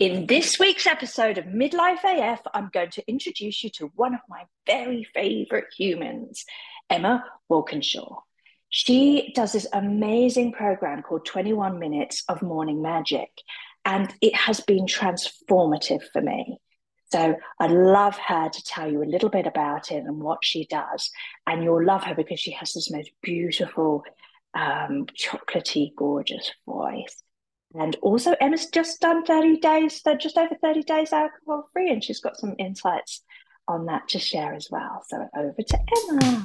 In this week's episode of Midlife AF, I'm going to introduce you to one of my very favourite humans, Emma Walkinshaw. She does this amazing program called 21 Minutes of Morning Magic, and it has been transformative for me. So I'd love her to tell you a little bit about it and what she does. And you'll love her because she has this most beautiful, um, chocolatey, gorgeous voice. And also, Emma's just done 30 days, just over 30 days alcohol free, and she's got some insights on that to share as well. So over to Emma.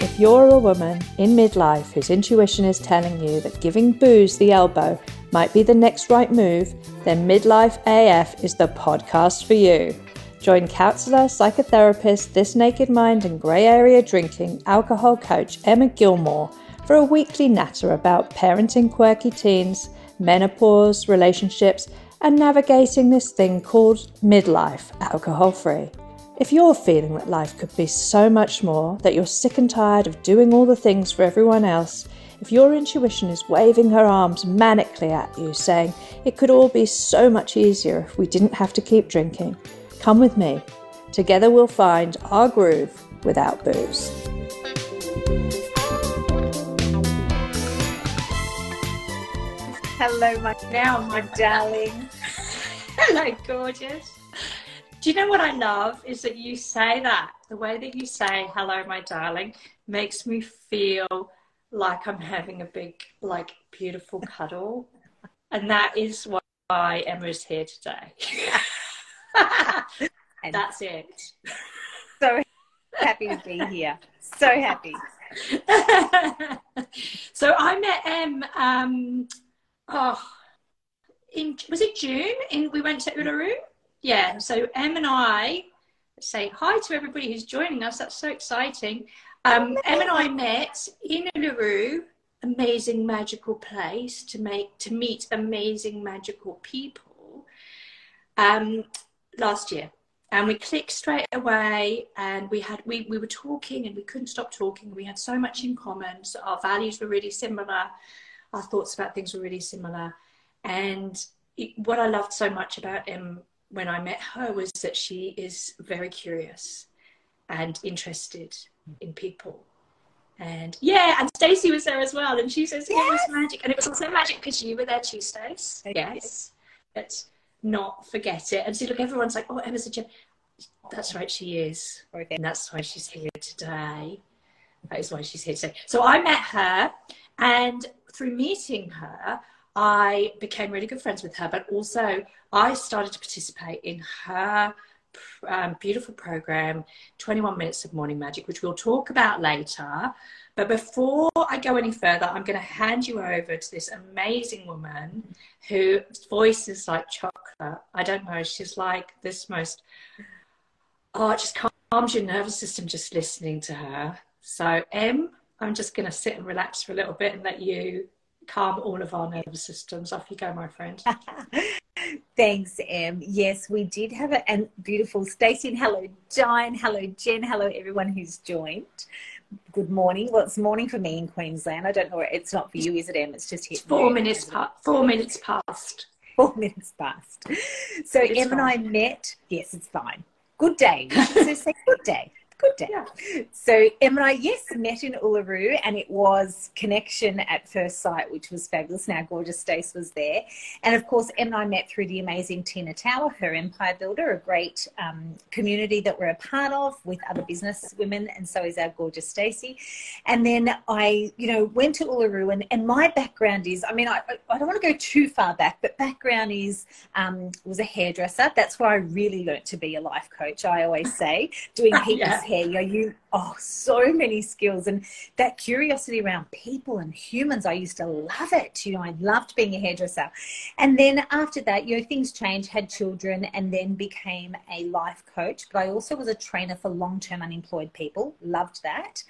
If you're a woman in midlife whose intuition is telling you that giving booze the elbow might be the next right move, then Midlife AF is the podcast for you. Join counsellor, psychotherapist, This Naked Mind, and grey area drinking alcohol coach Emma Gilmore for a weekly natter about parenting quirky teens, menopause, relationships, and navigating this thing called midlife alcohol free. If you're feeling that life could be so much more, that you're sick and tired of doing all the things for everyone else, if your intuition is waving her arms manically at you, saying it could all be so much easier if we didn't have to keep drinking, come with me. Together we'll find our groove without booze. Hello, my now, my darling. Hello, gorgeous. Do you know what I love is that you say that the way that you say hello, my darling, makes me feel like I'm having a big, like, beautiful cuddle, and that is why Emma is here today. That's it. So happy to be here. So happy. so I met Em. Um, oh, in was it June? In we went to Uluru. Yeah. So Em and I say hi to everybody who's joining us. That's so exciting. Um, Em and I met in Uluru, amazing magical place to make to meet amazing magical people. Um, last year and we clicked straight away and we had we, we were talking and we couldn't stop talking we had so much in common so our values were really similar our thoughts about things were really similar. And it, what I loved so much about Em when I met her was that she is very curious and interested in people. And yeah, and Stacey was there as well, and she says yes. it was magic, and it was also magic because you were there too, Stace. Yes, let's not forget it. And see, look, everyone's like, "Oh, Emma's a gem." That's right, she is, okay. and that's why she's here today. That is why she's here today. So I met her, and through meeting her, I became really good friends with her, but also I started to participate in her um, beautiful program, 21 Minutes of Morning Magic, which we'll talk about later. But before I go any further, I'm going to hand you over to this amazing woman whose voice is like chocolate. I don't know, she's like this most, oh, it just calms your nervous system just listening to her. So, Em, I'm just going to sit and relax for a little bit and let you calm all of our nervous systems. Off you go, my friend. Thanks, Em. Yes, we did have a and beautiful Stacey and hello, Diane. Hello, Jen. Hello, everyone who's joined. Good morning. Well, it's morning for me in Queensland. I don't know. It's not for you, is it, Em? It's just hit four minutes past. Four minutes past. Four minutes past. So Em fine. and I met. Yes, it's fine. Good day. so say good day good day. Yeah. So Em and I, yes, met in Uluru and it was connection at first sight, which was fabulous. Now gorgeous Stace was there. And of course, Em and I met through the amazing Tina Tower, her Empire Builder, a great um, community that we're a part of with other business women. And so is our gorgeous Stacey. And then I, you know, went to Uluru and, and my background is, I mean, I, I don't want to go too far back, but background is, um, was a hairdresser. That's where I really learnt to be a life coach. I always say doing people's yeah hair. You know, you oh, so many skills and that curiosity around people and humans. I used to love it. You know, I loved being a hairdresser. And then after that, you know, things changed, had children, and then became a life coach. But I also was a trainer for long-term unemployed people. Loved that,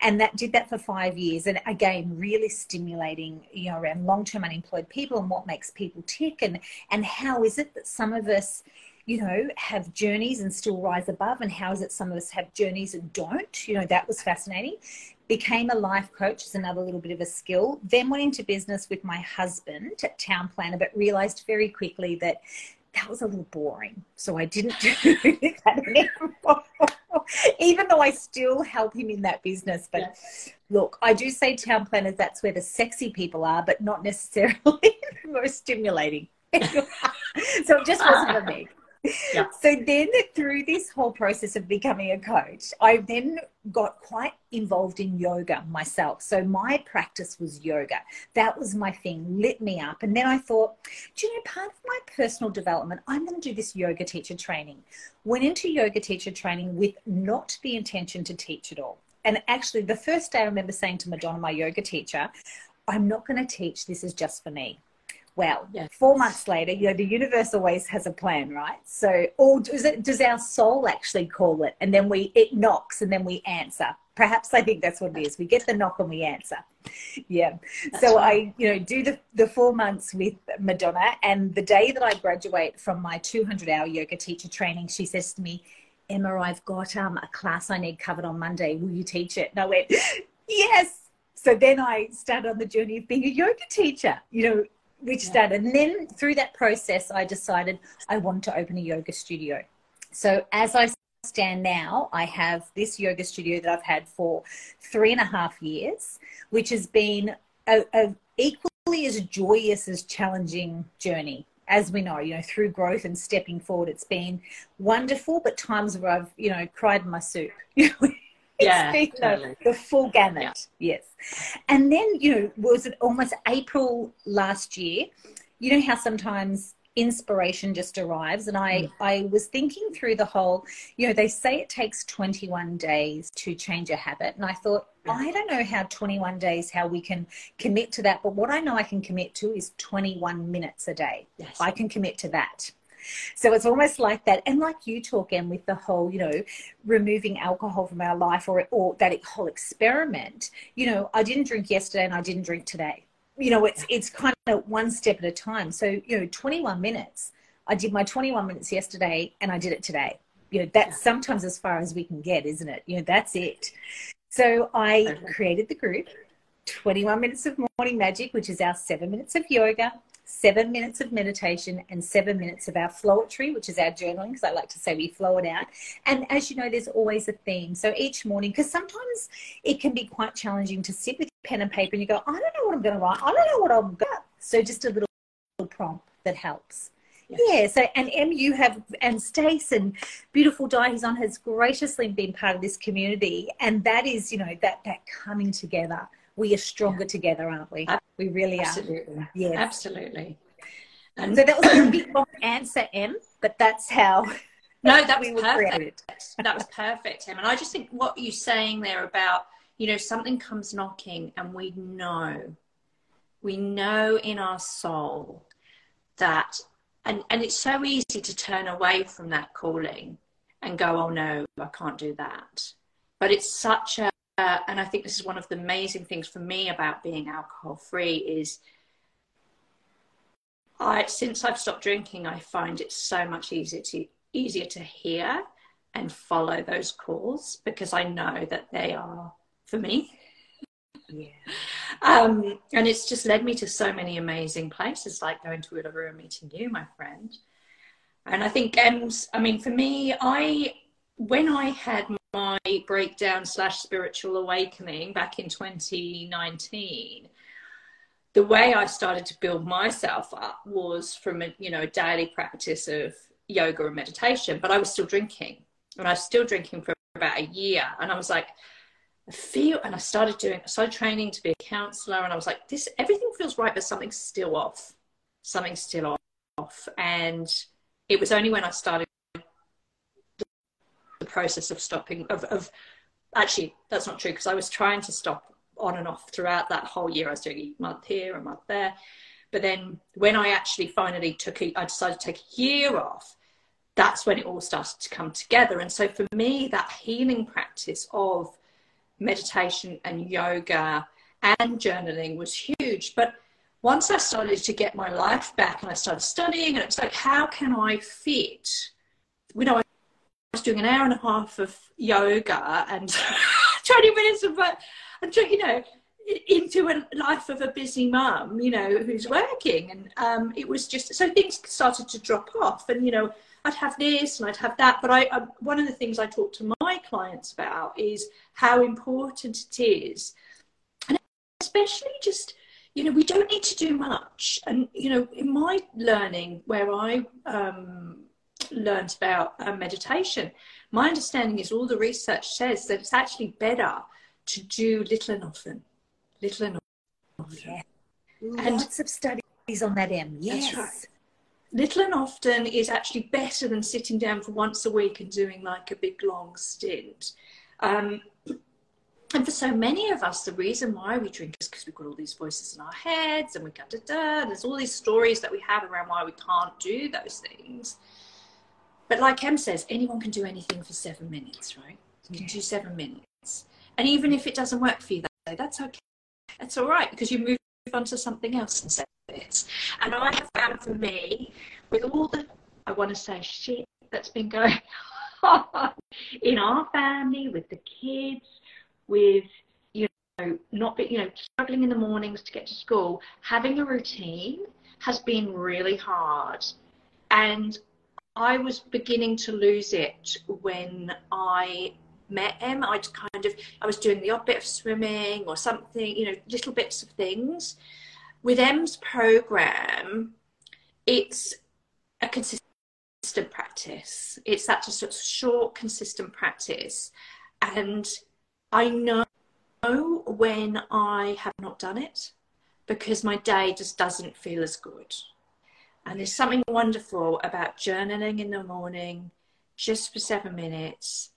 and that did that for five years. And again, really stimulating, you know, around long-term unemployed people and what makes people tick, and and how is it that some of us you know, have journeys and still rise above? And how is it some of us have journeys and don't? You know, that was fascinating. became a life coach is another little bit of a skill, then went into business with my husband at Town Planner, but realized very quickly that that was a little boring. So I didn't do that anymore. Even though I still help him in that business. But yes. look, I do say town planners, that's where the sexy people are, but not necessarily the most stimulating. so it just wasn't for me. Yeah. So then through this whole process of becoming a coach, I then got quite involved in yoga myself. So my practice was yoga. That was my thing, lit me up. And then I thought, do you know, part of my personal development, I'm going to do this yoga teacher training. Went into yoga teacher training with not the intention to teach at all. And actually, the first day I remember saying to Madonna, my yoga teacher, I'm not going to teach, this is just for me well. Yes. Four months later, you know, the universe always has a plan, right? So, or does it, does our soul actually call it? And then we, it knocks and then we answer. Perhaps I think that's what it is. We get the knock and we answer. Yeah. That's so right. I, you know, do the, the four months with Madonna. And the day that I graduate from my 200 hour yoga teacher training, she says to me, Emma, I've got um, a class I need covered on Monday. Will you teach it? And I went, yes. So then I started on the journey of being a yoga teacher. You know, which yeah. started. And then through that process, I decided I wanted to open a yoga studio. So as I stand now, I have this yoga studio that I've had for three and a half years, which has been a, a equally as joyous as challenging journey. As we know, you know, through growth and stepping forward, it's been wonderful, but times where I've, you know, cried my soup. yeah, totally. the, the, full gamut. Yeah. Yes. And then, you know, was it almost April last year? You know how sometimes inspiration just arrives and I, mm. I was thinking through the whole you know they say it takes 21 days to change a habit and i thought i don't know how 21 days how we can commit to that but what i know i can commit to is 21 minutes a day yes. i can commit to that so it's almost like that. And like you talk, in with the whole, you know, removing alcohol from our life or, or that whole experiment, you know, I didn't drink yesterday and I didn't drink today. You know, it's, it's kind of one step at a time. So, you know, 21 minutes. I did my 21 minutes yesterday and I did it today. You know, that's sometimes as far as we can get, isn't it? You know, that's it. So I created the group, 21 Minutes of Morning Magic, which is our seven minutes of yoga, seven minutes of meditation and seven minutes of our flowetry, which is our journaling, because I like to say we flow it out. And as you know, there's always a theme. So each morning, because sometimes it can be quite challenging to sit with pen and paper and you go, I don't know what I'm going to write. I don't know what I'm going to. So just a little prompt that helps. Yes. Yeah, so and Em, you have and Stace and beautiful Di who's on has graciously been part of this community, and that is, you know, that that coming together we are stronger yeah. together, aren't we? We really Absolutely. are. Yeah, absolutely. And so that was a big long answer, Em, but that's how. No, that was perfect. that was perfect, Em. And I just think what you're saying there about, you know, something comes knocking and we know, we know in our soul that, and, and it's so easy to turn away from that calling and go, oh no, I can't do that. But it's such a, uh, and I think this is one of the amazing things for me about being alcohol free is I since I've stopped drinking, I find it so much easier to easier to hear and follow those calls because I know that they are for me. Yeah. Um, and it's just led me to so many amazing places, like going to Uluru and meeting you, my friend. And I think, um, I mean, for me, I when I had my breakdown slash spiritual awakening back in 2019 the way i started to build myself up was from a you know daily practice of yoga and meditation but i was still drinking and i was still drinking for about a year and i was like I feel and i started doing i started training to be a counselor and i was like this everything feels right but something's still off something's still off and it was only when i started process of stopping of, of actually that's not true because I was trying to stop on and off throughout that whole year. I was doing a month here, a month there. But then when I actually finally took I decided to take a year off. That's when it all started to come together. And so for me, that healing practice of meditation and yoga and journaling was huge. But once I started to get my life back and I started studying, and it's like, how can I fit? You know, was doing an hour and a half of yoga and 20 minutes of work, and you know into a life of a busy mum, you know, who's working. And um, it was just so things started to drop off. And, you know, I'd have this and I'd have that. But I, I, one of the things I talk to my clients about is how important it is. And especially just, you know, we don't need to do much. And, you know, in my learning, where I um, learned about uh, meditation, my understanding is all the research says that it's actually better to do little and often little and often. Yeah. And Lots of studies on that, Em. Yes. Right. Little and often is actually better than sitting down for once a week and doing like a big long stint. Um, and for so many of us, the reason why we drink is because we've got all these voices in our heads and we got da da. There's all these stories that we have around why we can't do those things. But like Em says, anyone can do anything for seven minutes, right? You can do seven minutes. And even if it doesn't work for you, that's okay That's all right because you move on to something else instead of it. And I have found for me, with all the, I want to say shit that's been going on in our family, with the kids, with, you know, not be, you know, struggling in the mornings to get to school, having a routine has been really hard. And I was beginning to lose it when I met him. I'd kind of, I was doing the odd bit of swimming or something, you know, little bits of things. With Em's program, it's a consistent practice. It's that just sort of short, consistent practice. And I know when I have not done it because my day just doesn't feel as good. And there's something wonderful about journaling in the morning, just for seven minutes,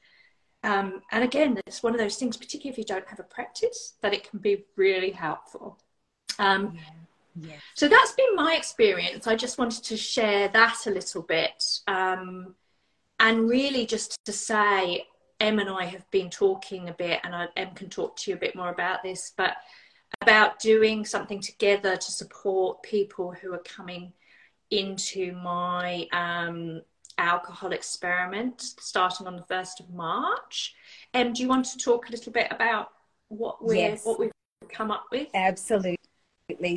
um, and again, it's one of those things, particularly if you don't have a practice, that it can be really helpful. Um, yeah. yeah. So that's been my experience. I just wanted to share that a little bit. Um, and really just to say, Em and I have been talking a bit, and I, Em can talk to you a bit more about this, but about doing something together to support people who are coming into my um, alcohol experiment starting on the 1st of March. Um, do you want to talk a little bit about what, we yes. what we've come up with? Absolutely.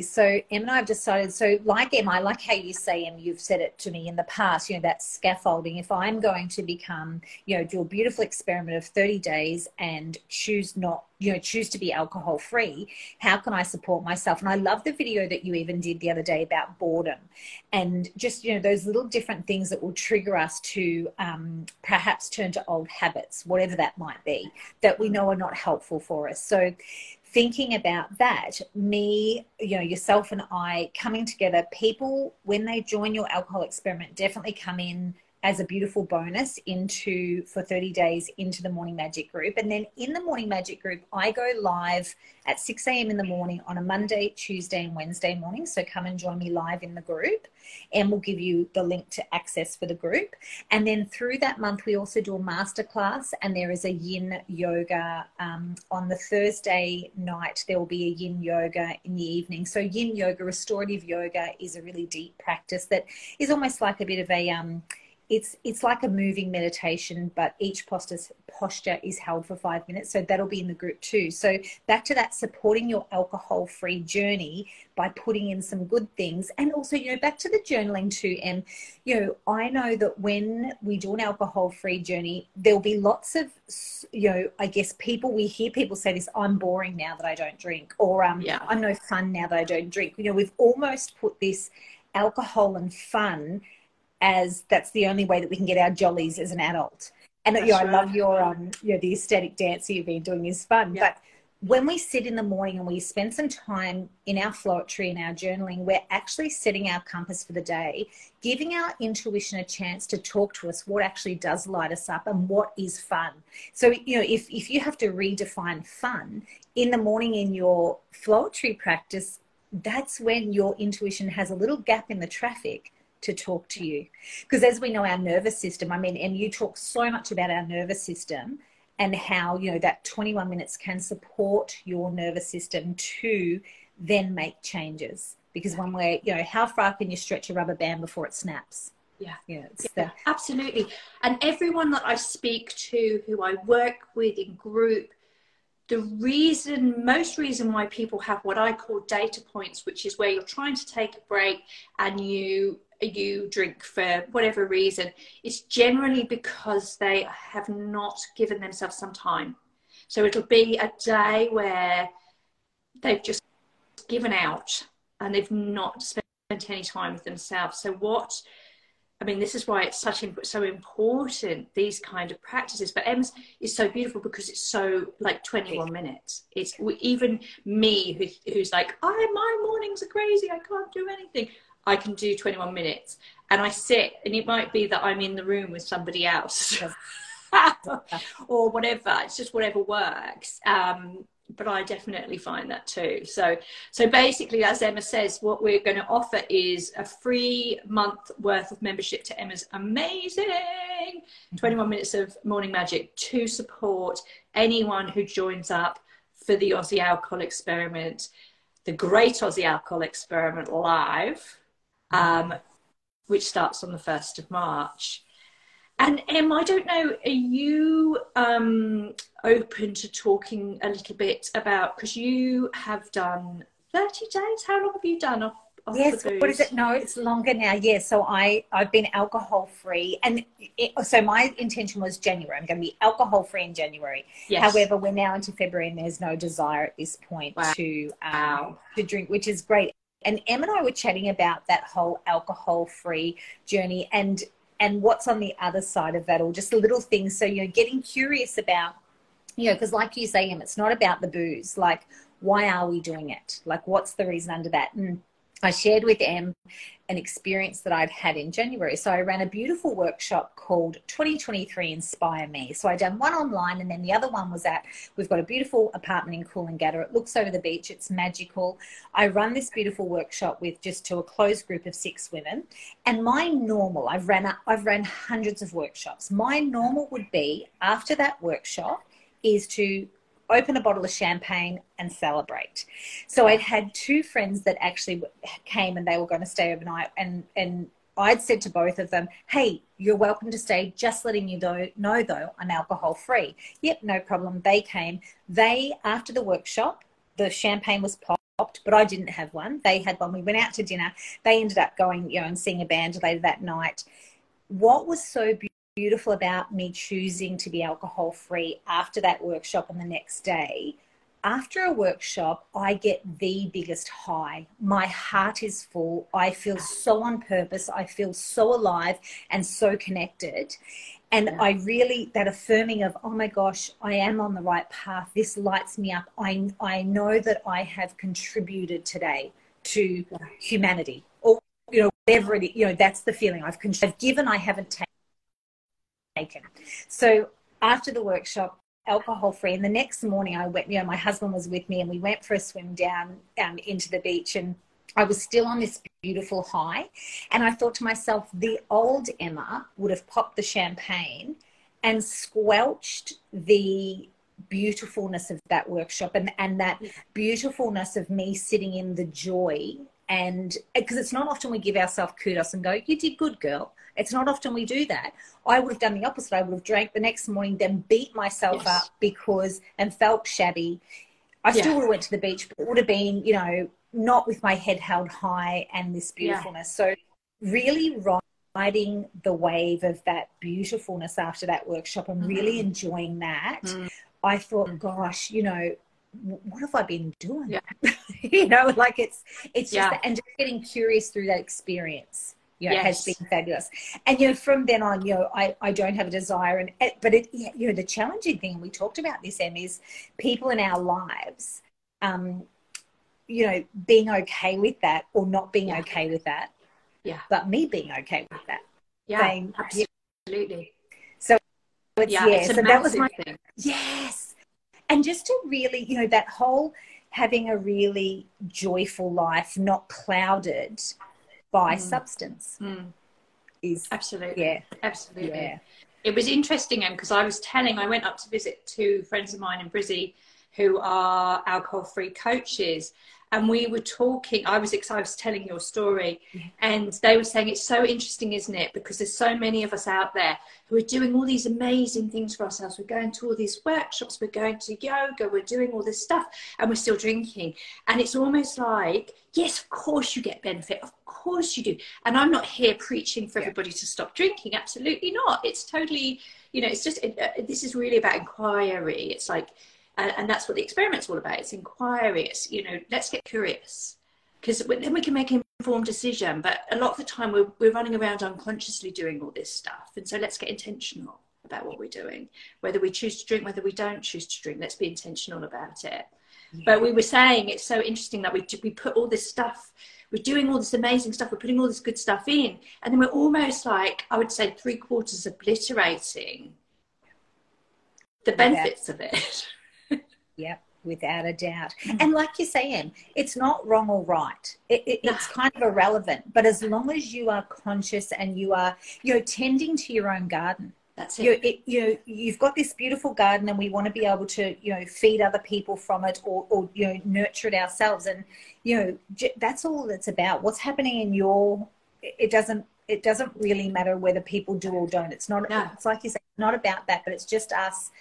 So Em and I have decided. So like Em, I like how you say Em. You've said it to me in the past. You know that scaffolding. If I'm going to become, you know, do a beautiful experiment of 30 days and choose not, you know, choose to be alcohol free, how can I support myself? And I love the video that you even did the other day about boredom, and just you know those little different things that will trigger us to um, perhaps turn to old habits, whatever that might be, that we know are not helpful for us. So thinking about that, me, you know, yourself and I coming together, people, when they join your alcohol experiment, definitely come in as a beautiful bonus into for 30 days into the morning magic group. And then in the morning magic group i go live at 6 a.m in the morning on a monday tuesday and wednesday morning. So come and join me live in the group and we'll give you the link to access for the group. And then through that month we also do a masterclass and there is a yin yoga um, on the thursday night. There will be a yin yoga in the evening. So yin yoga restorative yoga is a really deep practice that is almost like a bit of a um, it's it's like a moving meditation but each posture is held for five minutes so that'll be in the group too so back to that supporting your alcohol free journey by putting in some good things and also you know back to the journaling too and you know i know that when we do an alcohol free journey there'll be lots of you know i guess people we hear people say this i'm boring now that i don't drink or um, yeah. i'm no fun now that i don't drink you know we've almost put this alcohol and fun as that's the only way that we can get our jollies as an adult. And you know, right. I love your um, you know, the aesthetic dance that you've been doing is fun. Yeah. But when we sit in the morning and we spend some time in our flowetry and our journaling, we're actually setting our compass for the day, giving our intuition a chance to talk to us what actually does light us up and what is fun. So, you know, if, if you have to redefine fun in the morning in your flowetry practice, that's when your intuition has a little gap in the traffic to talk to you. Because as we know, our nervous system, I mean, and you talk so much about our nervous system and how, you know, that 21 minutes can support your nervous system to then make changes. Because when we're, you know, how far can you stretch a rubber band before it snaps? Yeah, yeah, yeah the... absolutely. And everyone that I speak to, who I work with in group, the reason, most reason why people have what I call data points, which is where you're trying to take a break and you you drink for whatever reason, it's generally because they have not given themselves some time. So it'll be a day where they've just given out and they've not spent any time with themselves. So what I mean, this is why it's such so important these kind of practices. But Em's is so beautiful because it's so like 21 minutes. It's even me who, who's like, I my mornings are crazy. I can't do anything. I can do 21 minutes, and I sit, and it might be that I'm in the room with somebody else. or whatever it's just whatever works um, but I definitely find that too. So, so basically, as Emma says, what we're going to offer is a free month worth of membership to Emma's amazing 21 minutes of morning magic to support anyone who joins up for the Aussie Alcohol Experiment, the Great Aussie Alcohol Experiment live, um, which starts on the 1st of March. And Em, I don't know, are you um, open to talking a little bit about because you have done 30 days? How long have you done off? off yes, what is it? No, it's longer now. Yes, yeah, so I I've been alcohol free, and it, so my intention was January. I'm going to be alcohol free in January. Yes. However, we're now into February, and there's no desire at this point wow. to um, wow. to drink, which is great. And Em and I were chatting about that whole alcohol free journey, and and what's on the other side of that or just little things. So you're getting curious about you know because like you say em it's not about the booze. Like why are we doing it? Like what's the reason under that? And I shared with Em an experience that I'd had in January. So I ran a beautiful workshop called 2023 Inspire Me. So I done one online and then the other one was at, we've got a beautiful apartment in Coolangatta. It looks over the beach. It's magical. I run this beautiful workshop with just to a closed group of six women. And my normal, I've ran, I've ran hundreds of workshops. My normal would be after that workshop is to open a bottle of champagne and celebrate. So I'd had two friends that actually came and they were going to stay overnight and and I'd said to both of them, "Hey, you're welcome to stay. Just letting you know, know though, I'm alcohol free." Yep, no problem. They came. They after the workshop, the champagne was popped, but I didn't have one. They had one. We went out to dinner. They ended up going, you know, and seeing a band later that night. What was so beautiful beautiful about me choosing to be alcohol free after that workshop and the next day after a workshop, I get the biggest high. My heart is full. I feel so on purpose. I feel so alive and so connected. And yeah. I really, that affirming of, oh my gosh, I am on the right path. This lights me up. I, I know that I have contributed today to humanity or, you know, whatever it is, you know, that's the feeling I've, I've given, I haven't taken taken. So after the workshop, alcohol free. And the next morning, I went. You know, my husband was with me, and we went for a swim down um, into the beach, and I was still on this beautiful high. And I thought to myself, the old Emma would have popped the champagne and squelched the beautifulness of that workshop and, and that beautifulness of me sitting in the joy and because it's not often we give ourselves kudos and go you did good girl it's not often we do that i would have done the opposite i would have drank the next morning then beat myself yes. up because and felt shabby i yeah. still would have went to the beach but it would have been you know not with my head held high and this beautifulness yeah. so really riding the wave of that beautifulness after that workshop and mm-hmm. really enjoying that mm-hmm. i thought gosh you know what have I been doing? Yeah. you know, like it's it's just yeah. and just getting curious through that experience. You know, yes. has been fabulous. And you know, from then on, you know, I, I don't have a desire and but it you know, the challenging thing we talked about this Em is people in our lives um you know, being okay with that or not being yeah. okay with that. Yeah. But me being okay with that. Yeah. Saying, absolutely. So it's, yeah, yeah. So that was my thing. Yes and just to really, you know, that whole having a really joyful life, not clouded by mm. substance, mm. is absolutely, yeah, absolutely. Yeah. It was interesting, because I was telling, I went up to visit two friends of mine in Brizzy who are alcohol-free coaches, and we were talking. I was excited, I was telling your story, and they were saying it's so interesting, isn't it? Because there's so many of us out there who are doing all these amazing things for ourselves. We're going to all these workshops, we're going to yoga, we're doing all this stuff, and we're still drinking. And it's almost like, yes, of course you get benefit, of course you do. And I'm not here preaching for everybody to stop drinking. Absolutely not. It's totally, you know, it's just it, uh, this is really about inquiry. It's like and, and that's what the experiment's all about. It's inquiry. It's, you know, let's get curious because then we can make an informed decision. But a lot of the time we're, we're running around unconsciously doing all this stuff. And so let's get intentional about what we're doing. Whether we choose to drink, whether we don't choose to drink, let's be intentional about it. Yeah. But we were saying it's so interesting that we, we put all this stuff, we're doing all this amazing stuff, we're putting all this good stuff in, and then we're almost like, I would say, three quarters obliterating the benefits yeah. of it. Yep, without a doubt. Mm-hmm. And like you say, Em, it's not wrong or right. It, it. It's kind of irrelevant. But as long as you are conscious and you are, you know, tending to your own garden. That's it. You, it, you know, you've got this beautiful garden, and we want to be able to, you know, feed other people from it, or, or you know, nurture it ourselves. And you know, that's all it's about. What's happening in your, it doesn't it doesn't really matter whether people do or don't. It's not. No. It's like you say, not about that, but it's just us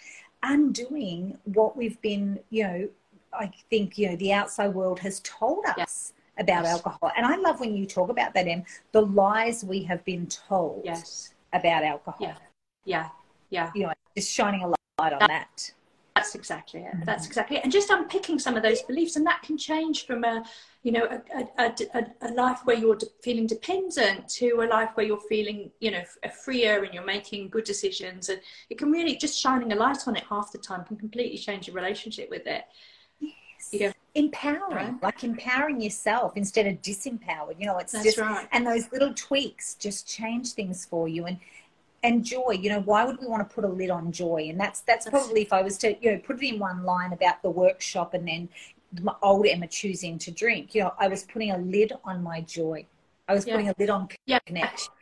undoing what we've been, you know, I think, you know, the outside world has told us about yes. alcohol. And I love when you talk about that, Em, the lies we have been told yes. about alcohol. Yeah. Yeah. Yeah. You know, just shining a light on that. That's exactly it. Mm-hmm. That's exactly it. And just unpicking some of those beliefs, and that can change from a, you know, a, a, a, a life where you're de- feeling dependent to a life where you're feeling, you know, freer and you're making good decisions. And it can really just shining a light on it half the time can completely change your relationship with it. Yes. You empowering, right. like empowering yourself instead of disempowered. You know, it's That's just right. and those little tweaks just change things for you. And and joy you know why would we want to put a lid on joy and that's that's probably if i was to you know put it in one line about the workshop and then the old emma choosing to drink you know i was putting a lid on my joy i was yeah. putting a lid on yeah. connection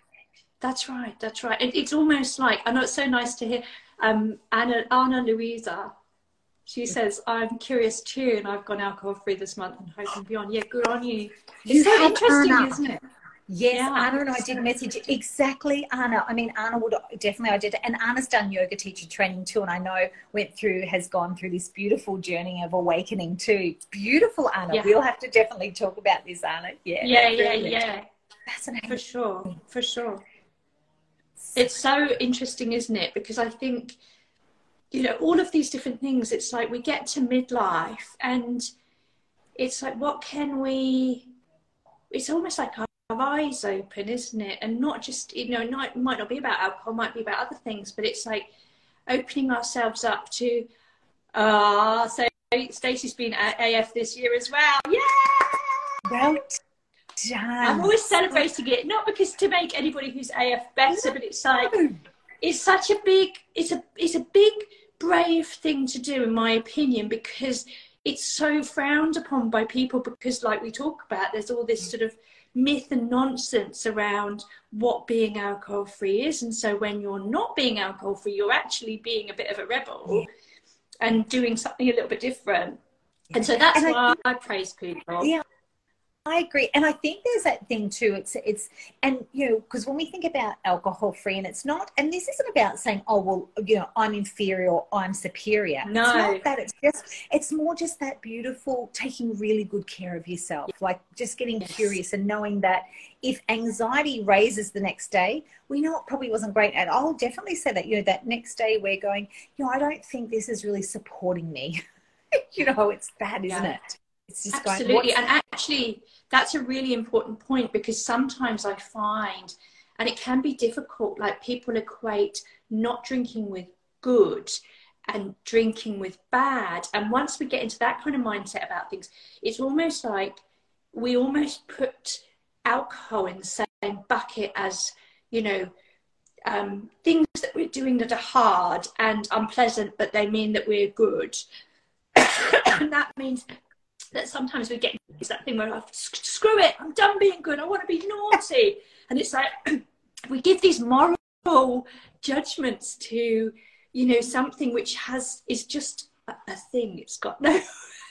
that's right that's right it, it's almost like i know it's so nice to hear um anna anna louisa she says, I'm curious too, and I've gone alcohol free this month and hoping beyond. Yeah, good on you. It's so interesting, Anna. isn't it? Yes, yeah. Anna and I did message exactly Anna. I mean, Anna would definitely I did, and Anna's done yoga teacher training too, and I know went through has gone through this beautiful journey of awakening too. Beautiful, Anna. Yeah. We'll have to definitely talk about this, Anna. Yeah, yeah, yeah, yeah. Fascinating. For sure, for sure. It's so interesting, isn't it? Because I think, you know, all of these different things. It's like we get to midlife, and it's like, what can we? It's almost like eyes open, isn't it? And not just, you know, not, might not be about alcohol, might be about other things, but it's like opening ourselves up to, ah, uh, so Stacey's been at AF this year as well. Yeah! Well done. I'm always celebrating it, not because to make anybody who's AF better, but it's like, it's such a big, it's a, it's a big, brave thing to do, in my opinion, because it's so frowned upon by people because like we talk about there's all this sort of myth and nonsense around what being alcohol free is. And so when you're not being alcohol free, you're actually being a bit of a rebel and doing something a little bit different. And so that's and why I, I praise people. Yeah, I agree, and I think there's that thing too. It's it's and you know because when we think about alcohol free, and it's not, and this isn't about saying, oh well, you know, I'm inferior, I'm superior. No, it's not that. It's just it's more just that beautiful taking really good care of yourself, like just getting yes. curious and knowing that if anxiety raises the next day, we know it probably wasn't great. And I'll definitely say that you know that next day we're going, you know, I don't think this is really supporting me. you know, it's bad, isn't yeah. it? It's just absolutely, going, and actually, that's a really important point because sometimes I find, and it can be difficult. Like people equate not drinking with good and drinking with bad, and once we get into that kind of mindset about things, it's almost like we almost put alcohol in the same bucket as you know um, things that we're doing that are hard and unpleasant, but they mean that we're good. and that means that sometimes we get is that thing where like, screw it, I'm done being good, I want to be naughty. and it's like we give these moral judgments to, you know, something which has is just a, a thing. It's got no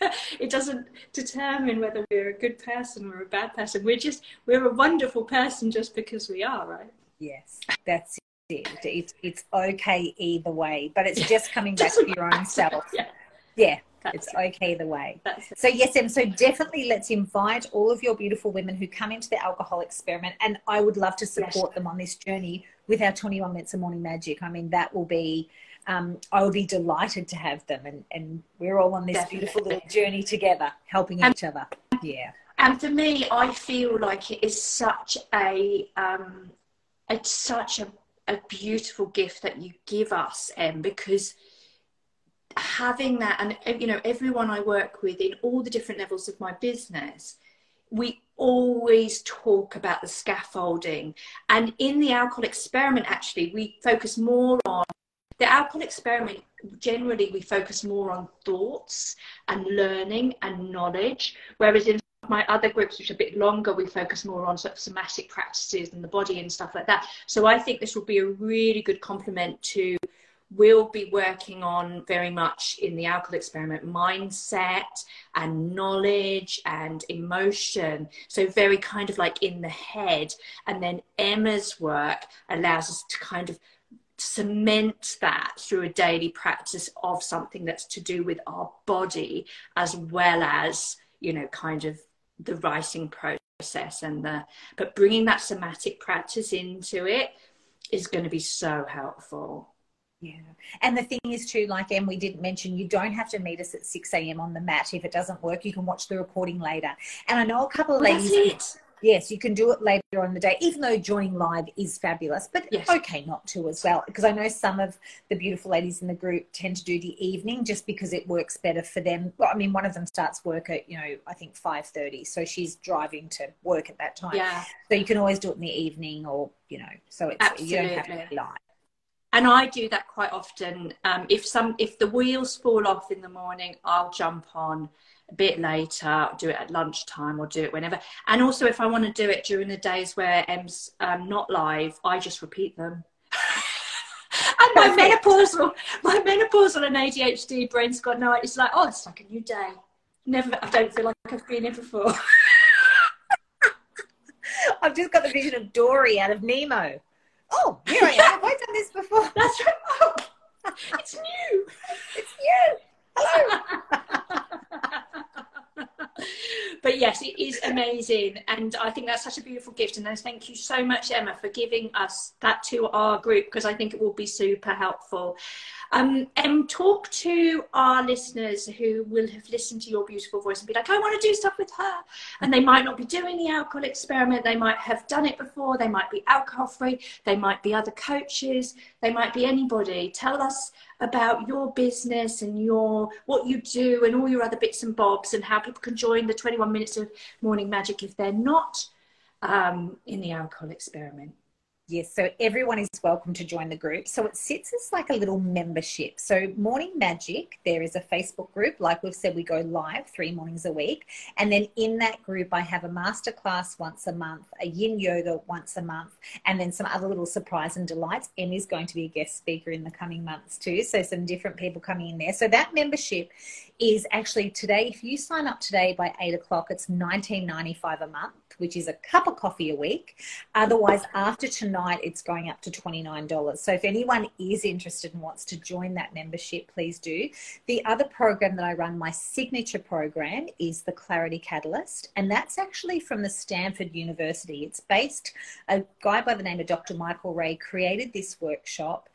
it doesn't determine whether we're a good person or a bad person. We're just we're a wonderful person just because we are, right? Yes, that's it. It's it's okay either way, but it's just coming back to your own self. Yeah. yeah. That's it's it. okay the way. So yes, and so definitely let's invite all of your beautiful women who come into the alcohol experiment, and I would love to support yes. them on this journey with our 21 minutes of morning magic. I mean, that will be um, I will be delighted to have them. And, and we're all on this Definitely. beautiful little journey together, helping each other. Yeah. And for me, I feel like it is such a, um, it's such a, a beautiful gift that you give us, Em, because having that, and uh, you know, everyone I work with in all the different levels of my business, we always talk about the scaffolding. And in the alcohol experiment, actually, we focus more on the alcohol experiment generally we focus more on thoughts and learning and knowledge whereas in my other groups which are a bit longer we focus more on sort of somatic practices and the body and stuff like that so i think this will be a really good complement to we'll be working on very much in the alcohol experiment mindset and knowledge and emotion. So very kind of like in the head. And then emma's work allows us to kind of cement that through a daily practice of something that's to do with our body as well as you know kind of the writing process and the but bringing that somatic practice into it is going to be so helpful yeah. And the thing is, too, like Em, we didn't mention, you don't have to meet us at 6 a.m. on the mat. If it doesn't work, you can watch the recording later. And I know a couple of well, ladies yes, you can do it later on the day, even though joining live is fabulous, but yes. okay not to as well. Because I know some of the beautiful ladies in the group tend to do the evening just because it works better for them. Well, I mean, one of them starts work at, you know, I think 5.30. So she's driving to work at that time. Yeah. So you can always do it in the evening or, you know, so it's, Absolutely. you don't have to be live and I do that quite often. Um, if some if the wheels fall off in the morning, I'll jump on a bit later, do it at lunchtime or do it whenever. And also, if I want to do it during the days where Em's um, not live, I just repeat them. and my menopausal, my menopausal and ADHD brain's got no. It's like, oh, it's like a new day. Never, I don't feel like I've been here before. I've just got the vision of Dory out of Nemo. Oh, here I am. Have I done this before? That's right. Oh, it's new. It's new. Hello. but yes, it is amazing. And I think that's such a beautiful gift. And thank you so much, Emma, for giving us that to our group because I think it will be super helpful. Um, and talk to our listeners who will have listened to your beautiful voice and be like, I want to do stuff with her. And they might not be doing the alcohol experiment. They might have done it before. They might be alcohol free. They might be other coaches. They might be anybody. Tell us about your business and your what you do and all your other bits and bobs and how people can join the 21 minutes of morning magic if they're not um, in the alcohol experiment. Yes, so everyone is welcome to join the group. So it sits as like a little membership. So Morning Magic, there is a Facebook group. Like we've said, we go live three mornings a week. And then in that group, I have a masterclass once a month, a yin yoga once a month, and then some other little surprise and delights. Emmy's going to be a guest speaker in the coming months too. So some different people coming in there. So that membership is actually today, if you sign up today by eight o'clock, it's nineteen ninety five a month, which is a cup of coffee a week. Otherwise, after tonight, it's going up to $29. So if anyone is interested and wants to join that membership, please do. The other program that I run, my signature program, is the Clarity Catalyst, and that's actually from the Stanford University. It's based, a guy by the name of Dr. Michael Ray created this workshop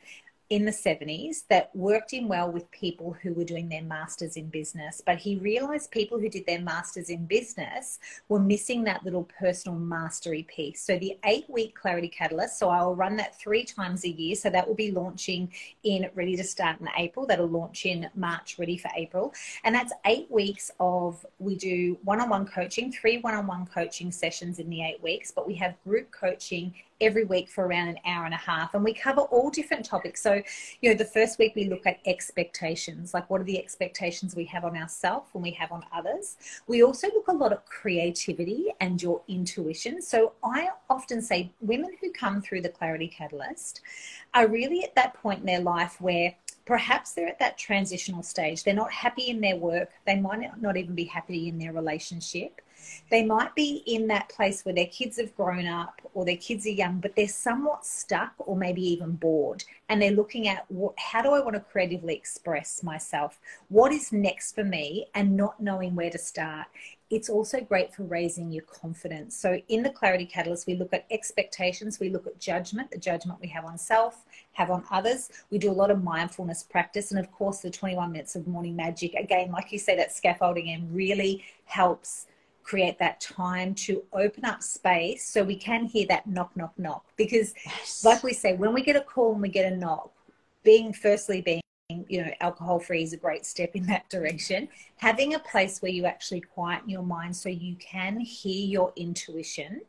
in the 70s that worked in well with people who were doing their masters in business. But he realized people who did their masters in business were missing that little personal mastery piece. So the eight week Clarity Catalyst, so I'll run that three times a year. So that will be launching in Ready to Start in April. That'll launch in March, ready for April. And that's eight weeks of, we do one on one coaching, three one on one coaching sessions in the eight weeks, but we have group coaching every week for around an hour and a half and we cover all different topics so you know the first week we look at expectations like what are the expectations we have on ourselves and we have on others we also look a lot at creativity and your intuition so i often say women who come through the clarity catalyst are really at that point in their life where perhaps they're at that transitional stage. They're not happy in their work. They might not even be happy in their relationship. They might be in that place where their kids have grown up or their kids are young, but they're somewhat stuck or maybe even bored. And they're looking at what, how do I want to creatively express myself? What is next for me? And not knowing where to start it's also great for raising your confidence. So, in the Clarity Catalyst, we look at expectations, we look at judgment, the judgment we have on self, have on others. We do a lot of mindfulness practice, and of course, the 21 minutes of morning magic. Again, like you say, that scaffolding and really helps create that time to open up space so we can hear that knock, knock, knock. Because, yes. like we say, when we get a call and we get a knock, being firstly being you know alcohol free is a great step in that direction having a place where you actually quieten your mind so you can hear your intuition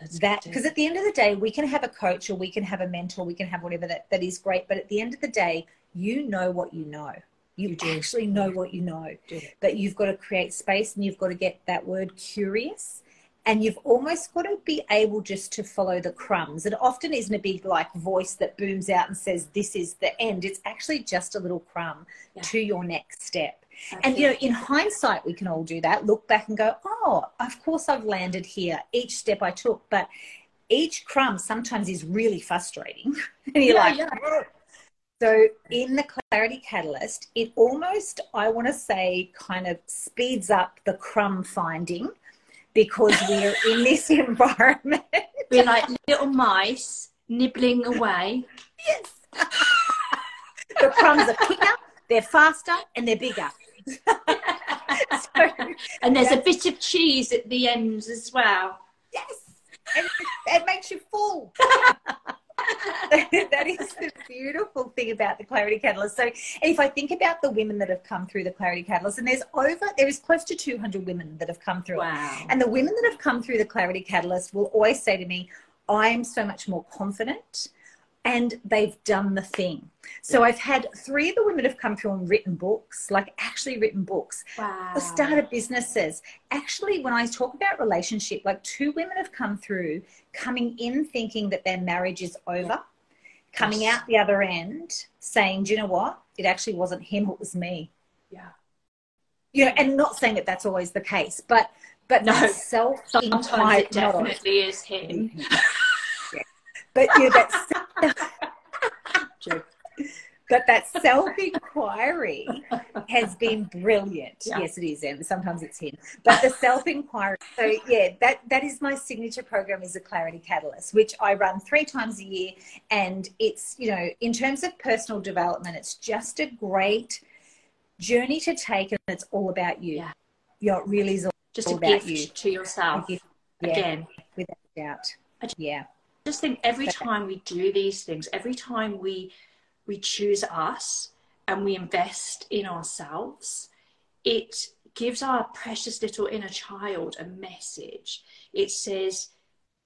That's that because at the end of the day we can have a coach or we can have a mentor we can have whatever that, that is great but at the end of the day you know what you know you, you actually know what you know but you've got to create space and you've got to get that word curious and you've almost got to be able just to follow the crumbs. It often isn't a big like voice that booms out and says this is the end. It's actually just a little crumb yeah. to your next step. And you know, in hindsight, we can all do that. Look back and go, "Oh, of course, I've landed here. Each step I took, but each crumb sometimes is really frustrating." and you're yeah, like, yeah. Oh, So, in the Clarity Catalyst, it almost, I want to say, kind of speeds up the crumb finding because we're in this environment. We're like little mice nibbling away. Yes. the crumbs are quicker, they're faster, and they're bigger. so, and there's a bit of cheese at the ends as well. Yes. And it makes you full. that is the beautiful thing about the Clarity Catalyst. So, if I think about the women that have come through the Clarity Catalyst, and there's over, there is close to 200 women that have come through wow. it. And the women that have come through the Clarity Catalyst will always say to me, I'm so much more confident and they've done the thing. So yeah. I've had three of the women have come through and written books, like actually written books, wow. or started businesses. Actually, when I talk about relationship, like two women have come through coming in thinking that their marriage is over, yeah. coming yes. out the other end saying, Do you know what? It actually wasn't him, it was me. Yeah. You know, and not saying that that's always the case, but but no, self sometimes it definitely is him. But you know, but that self inquiry has been brilliant. Yeah. Yes, it is, and sometimes it's him. But the self inquiry. So yeah, that that is my signature program is a Clarity Catalyst, which I run three times a year, and it's you know in terms of personal development, it's just a great journey to take, and it's all about you. Yeah, yeah it really is all, just all a about gift you to yourself. Yeah, again, without doubt. Yeah just think every time we do these things, every time we we choose us and we invest in ourselves, it gives our precious little inner child a message. It says,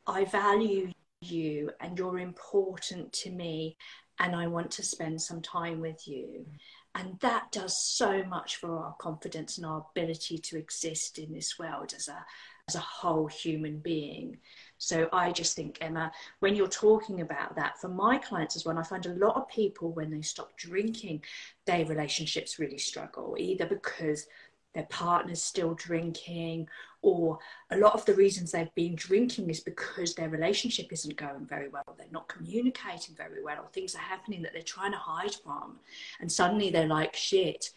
I value you and you're important to me and I want to spend some time with you. And that does so much for our confidence and our ability to exist in this world as a as a whole human being. So I just think, Emma, when you're talking about that, for my clients as well, I find a lot of people when they stop drinking, their relationships really struggle, either because their partner's still drinking, or a lot of the reasons they've been drinking is because their relationship isn't going very well, they're not communicating very well, or things are happening that they're trying to hide from. And suddenly they're like, shit,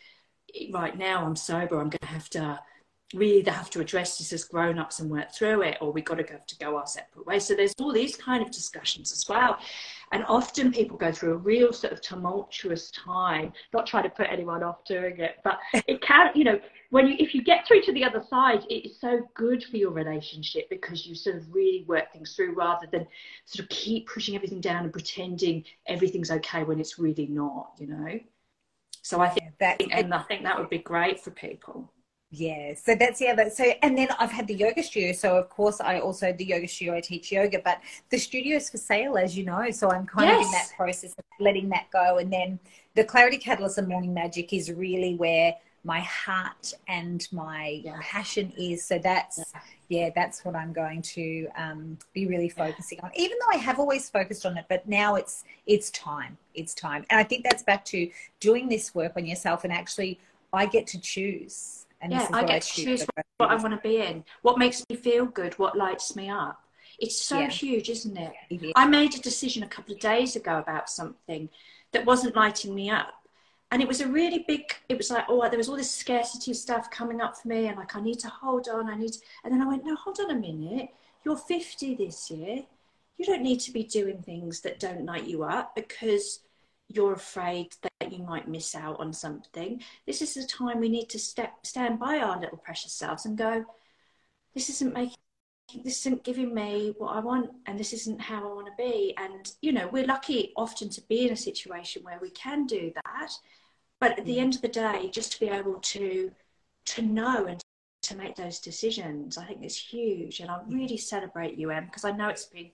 right now I'm sober, I'm going to have to we either have to address this as grown-ups and work through it or we've got to go to go our separate ways. So there's all these kind of discussions as well. And often people go through a real sort of tumultuous time. Not trying to put anyone off doing it but it can you know when you if you get through to the other side it's so good for your relationship because you sort of really work things through rather than sort of keep pushing everything down and pretending everything's okay when it's really not you know? So i think yeah, that and i think that would be great for people yeah, so that's the other. So, and then I've had the yoga studio. So, of course, I also, the yoga studio, I teach yoga, but the studio is for sale, as you know. So, I'm kind yes. of in that process of letting that go. And then the Clarity Catalyst and Morning Magic is really where my heart and my yeah. passion is. So that's yeah. yeah. that's what I'm going to um, be really focusing on. Even though I have always focused on it, but now it's it's time. It's time, and I think that's back to doing this work on yourself and actually I get to choose. And yeah, I get I to choose what I want to be in, what makes me feel good, what lights me up. It's so yeah. huge, isn't it? I made a decision a couple of days ago about something that wasn't lighting me up. And it was a really big, it was like, oh, there was all this scarcity stuff coming up for me. And like, I need to hold on. I need to, and then I went, no, hold on a minute. You're 50 this year. You don't need to be doing things that don't light you up because you're afraid that you might miss out on something. This is the time we need to step, stand by our little precious selves and go, this isn't making this isn't giving me what I want and this isn't how I want to be. And, you know, we're lucky often to be in a situation where we can do that. But at the mm. end of the day, just to be able to to know and to make those decisions, I think is huge. And I mm. really celebrate you, Em, because I know it's been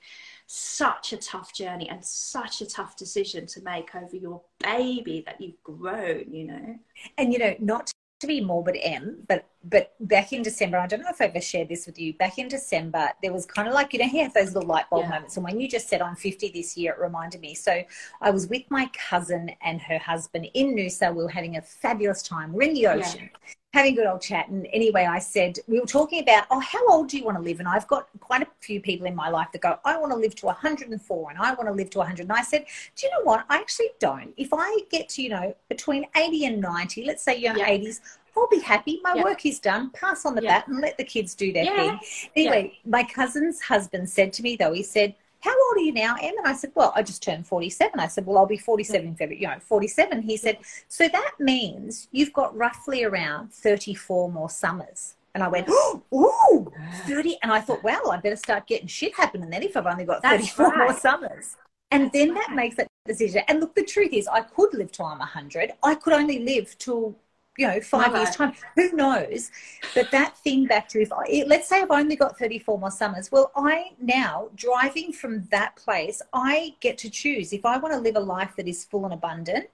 such a tough journey and such a tough decision to make over your baby that you've grown, you know. And you know, not to be morbid Em, but but back in December, I don't know if I ever shared this with you. Back in December, there was kind of like you know, you have those little light bulb yeah. moments. And when you just said I'm 50 this year, it reminded me. So I was with my cousin and her husband in Noosa. We were having a fabulous time. We're in the ocean. Yeah having a good old chat. And anyway, I said, we were talking about, oh, how old do you want to live? And I've got quite a few people in my life that go, I want to live to 104 and I want to live to 100. And I said, do you know what? I actually don't. If I get to, you know, between 80 and 90, let's say you're yeah. 80s, I'll be happy. My yeah. work is done. Pass on the yeah. baton, let the kids do their thing. Anyway, my cousin's husband said to me, though, he said, how old are you now, Em? And I said, well, I just turned 47. I said, well, I'll be 47 in February, you know, 47. He said, so that means you've got roughly around 34 more summers. And I went, oh, ooh, 30. Ah. And I thought, well, I better start getting shit happening then if I've only got 34 right. more summers. And That's then right. that makes that decision. And look, the truth is, I could live till I'm 100. I could only live till you know, five years time. Who knows? But that thing back to if I, let's say I've only got 34 more summers. Well, I now driving from that place, I get to choose if I want to live a life that is full and abundant.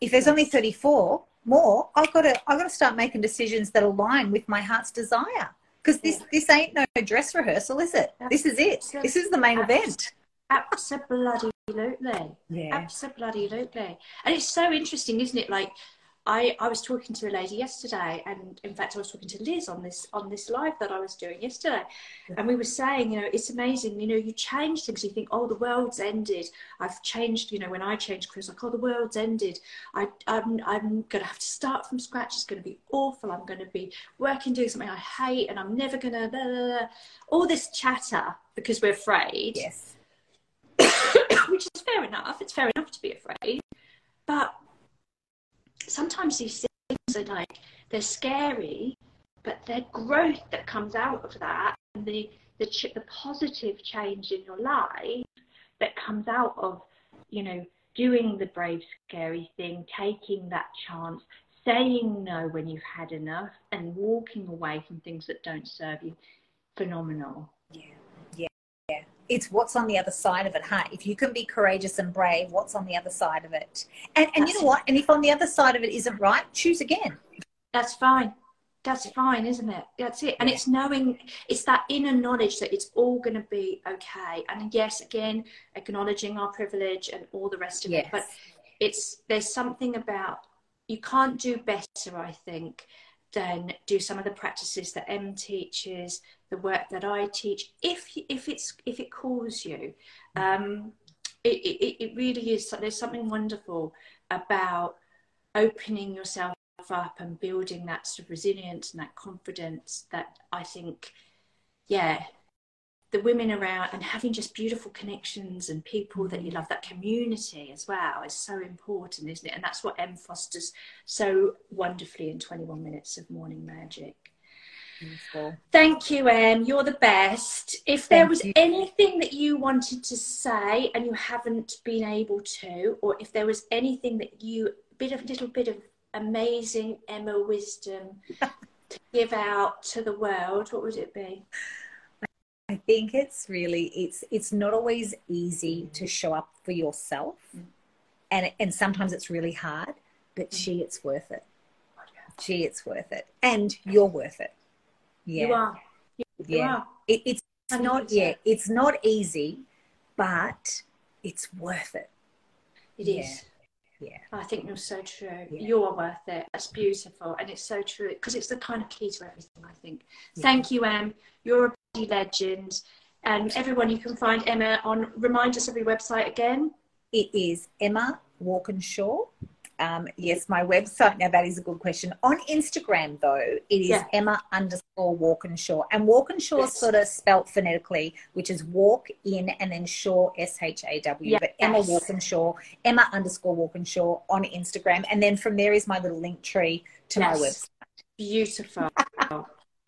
If there's only 34 more, I've got to, I've got to start making decisions that align with my heart's desire. Because this, yeah. this ain't no dress rehearsal, is it? This is it. This is the main event. Absolutely. Yeah. Absolutely. And it's so interesting, isn't it? Like I, I was talking to a lady yesterday, and in fact, I was talking to Liz on this on this live that I was doing yesterday, and we were saying, you know, it's amazing. You know, you change things. You think, oh, the world's ended. I've changed. You know, when I changed Chris, like, oh, the world's ended. I, I'm I'm going to have to start from scratch. It's going to be awful. I'm going to be working doing something I hate, and I'm never going to. All this chatter because we're afraid. Yes. Which is fair enough. It's fair enough to be afraid, but sometimes these things are like they're scary, but they're growth that comes out of that, and the the, ch- the positive change in your life that comes out of you know doing the brave, scary thing, taking that chance, saying no when you've had enough, and walking away from things that don't serve you. Phenomenal. Yeah it's what's on the other side of it. Huh? If you can be courageous and brave what's on the other side of it? And and you know what? And if on the other side of it isn't right choose again. That's fine. That's fine isn't it? That's it. And it's knowing it's that inner knowledge that it's all going to be okay. And yes again acknowledging our privilege and all the rest of yes. it but it's there's something about you can't do better i think than do some of the practices that Em teaches the work that I teach, if if it's if it calls you, um, it, it, it really is. There's something wonderful about opening yourself up and building that sort of resilience and that confidence that I think, yeah, the women around and having just beautiful connections and people that you love, that community as well is so important, isn't it? And that's what Em fosters so wonderfully in 21 Minutes of Morning Magic. Beautiful. Thank you, Em. You're the best. If there Thank was you. anything that you wanted to say and you haven't been able to, or if there was anything that you bit of little bit of amazing Emma wisdom to give out to the world, what would it be? I think it's really it's it's not always easy to show up for yourself, mm. and and sometimes it's really hard. But mm. gee, it's worth it gee, it's worth it. And you're worth it. Yeah. You are. You, yeah. Are. It, it's not, yeah, it's not easy, but it's worth it. It yeah. is. Yeah. I think you're so true. Yeah. You're worth it. That's beautiful. And it's so true because it's the kind of key to everything, I think. Yeah. Thank you, Em. You're a body legend. And everyone, you can find Emma on, remind us of your website again. It is Emma Walkinshaw um, yes, my website. Now that is a good question. On Instagram, though, it is yeah. Emma underscore Walkinshaw, and Walkinshaw yes. sort of spelt phonetically, which is walk in and then Shaw S H A W. Yes. But Emma Walkinshaw, Emma underscore Walkinshaw on Instagram, and then from there is my little link tree to yes. my website. Beautiful.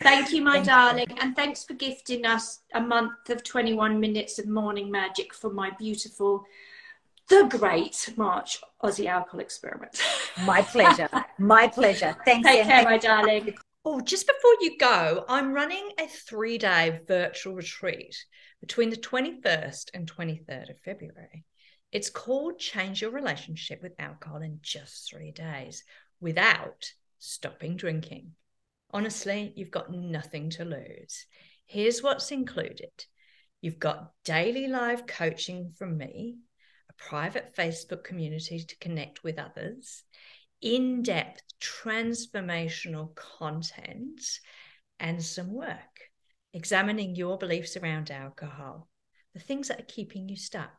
Thank you, my Thank darling, you. and thanks for gifting us a month of 21 minutes of morning magic for my beautiful the great March Aussie Alcohol Experiment. My pleasure. my pleasure. Thanks. Take care, my darling. Oh, just before you go, I'm running a three day virtual retreat between the 21st and 23rd of February. It's called Change Your Relationship with Alcohol in Just Three Days without stopping drinking. Honestly, you've got nothing to lose. Here's what's included you've got daily live coaching from me private Facebook community to connect with others, in depth transformational content, and some work examining your beliefs around alcohol, the things that are keeping you stuck,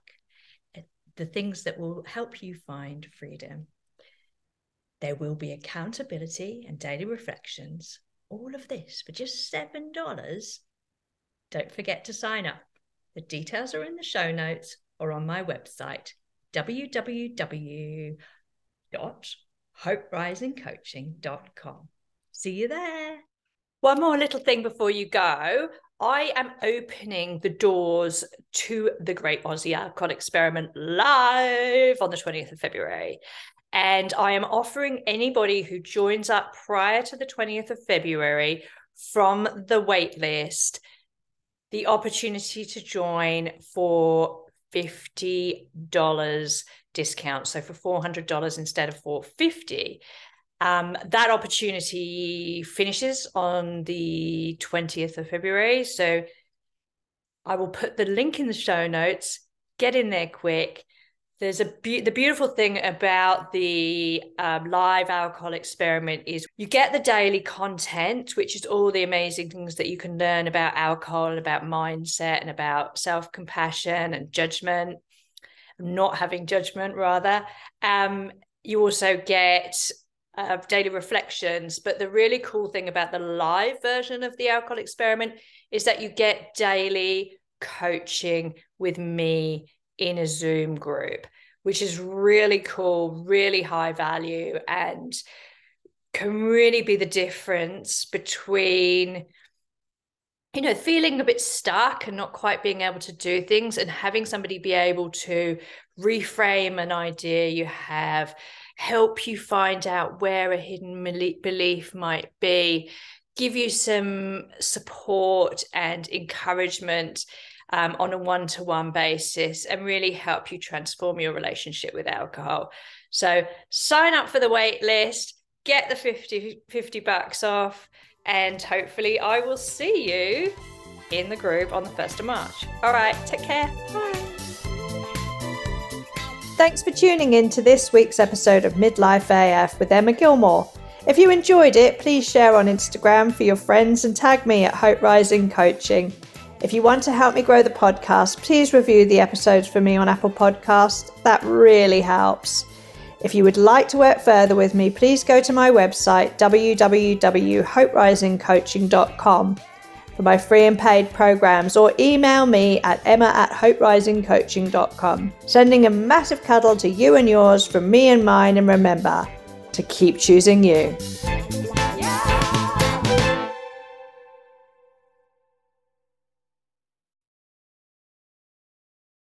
eh, the things that will help you find freedom. There will be accountability and daily reflections, all of this for just $7. Don't forget to sign up. The details are in the show notes or on my website, www.hoperisingcoaching.com. See you there. One more little thing before you go. I am opening the doors to the Great Aussie Alcohol Experiment live on the 20th of February. And I am offering anybody who joins up prior to the 20th of February from the waitlist the opportunity to join for $50 discount. So for $400 instead of 450 um, that opportunity finishes on the 20th of February. So I will put the link in the show notes. Get in there quick there's a be- the beautiful thing about the um, live alcohol experiment is you get the daily content which is all the amazing things that you can learn about alcohol and about mindset and about self-compassion and judgment not having judgment rather. Um, you also get uh, daily reflections but the really cool thing about the live version of the alcohol experiment is that you get daily coaching with me in a Zoom group, which is really cool, really high value, and can really be the difference between you know feeling a bit stuck and not quite being able to do things and having somebody be able to reframe an idea you have help you find out where a hidden belief might be give you some support and encouragement um, on a one to one basis and really help you transform your relationship with alcohol. So sign up for the wait list, get the 50, 50 bucks off, and hopefully I will see you in the group on the 1st of March. All right, take care. Bye. Thanks for tuning in to this week's episode of Midlife AF with Emma Gilmore. If you enjoyed it, please share on Instagram for your friends and tag me at Hope Rising Coaching. If you want to help me grow the podcast, please review the episodes for me on Apple Podcasts. That really helps. If you would like to work further with me, please go to my website www.hoperisingcoaching.com for my free and paid programs or email me at emma at hoperisingcoaching.com. Sending a massive cuddle to you and yours from me and mine, and remember to keep choosing you.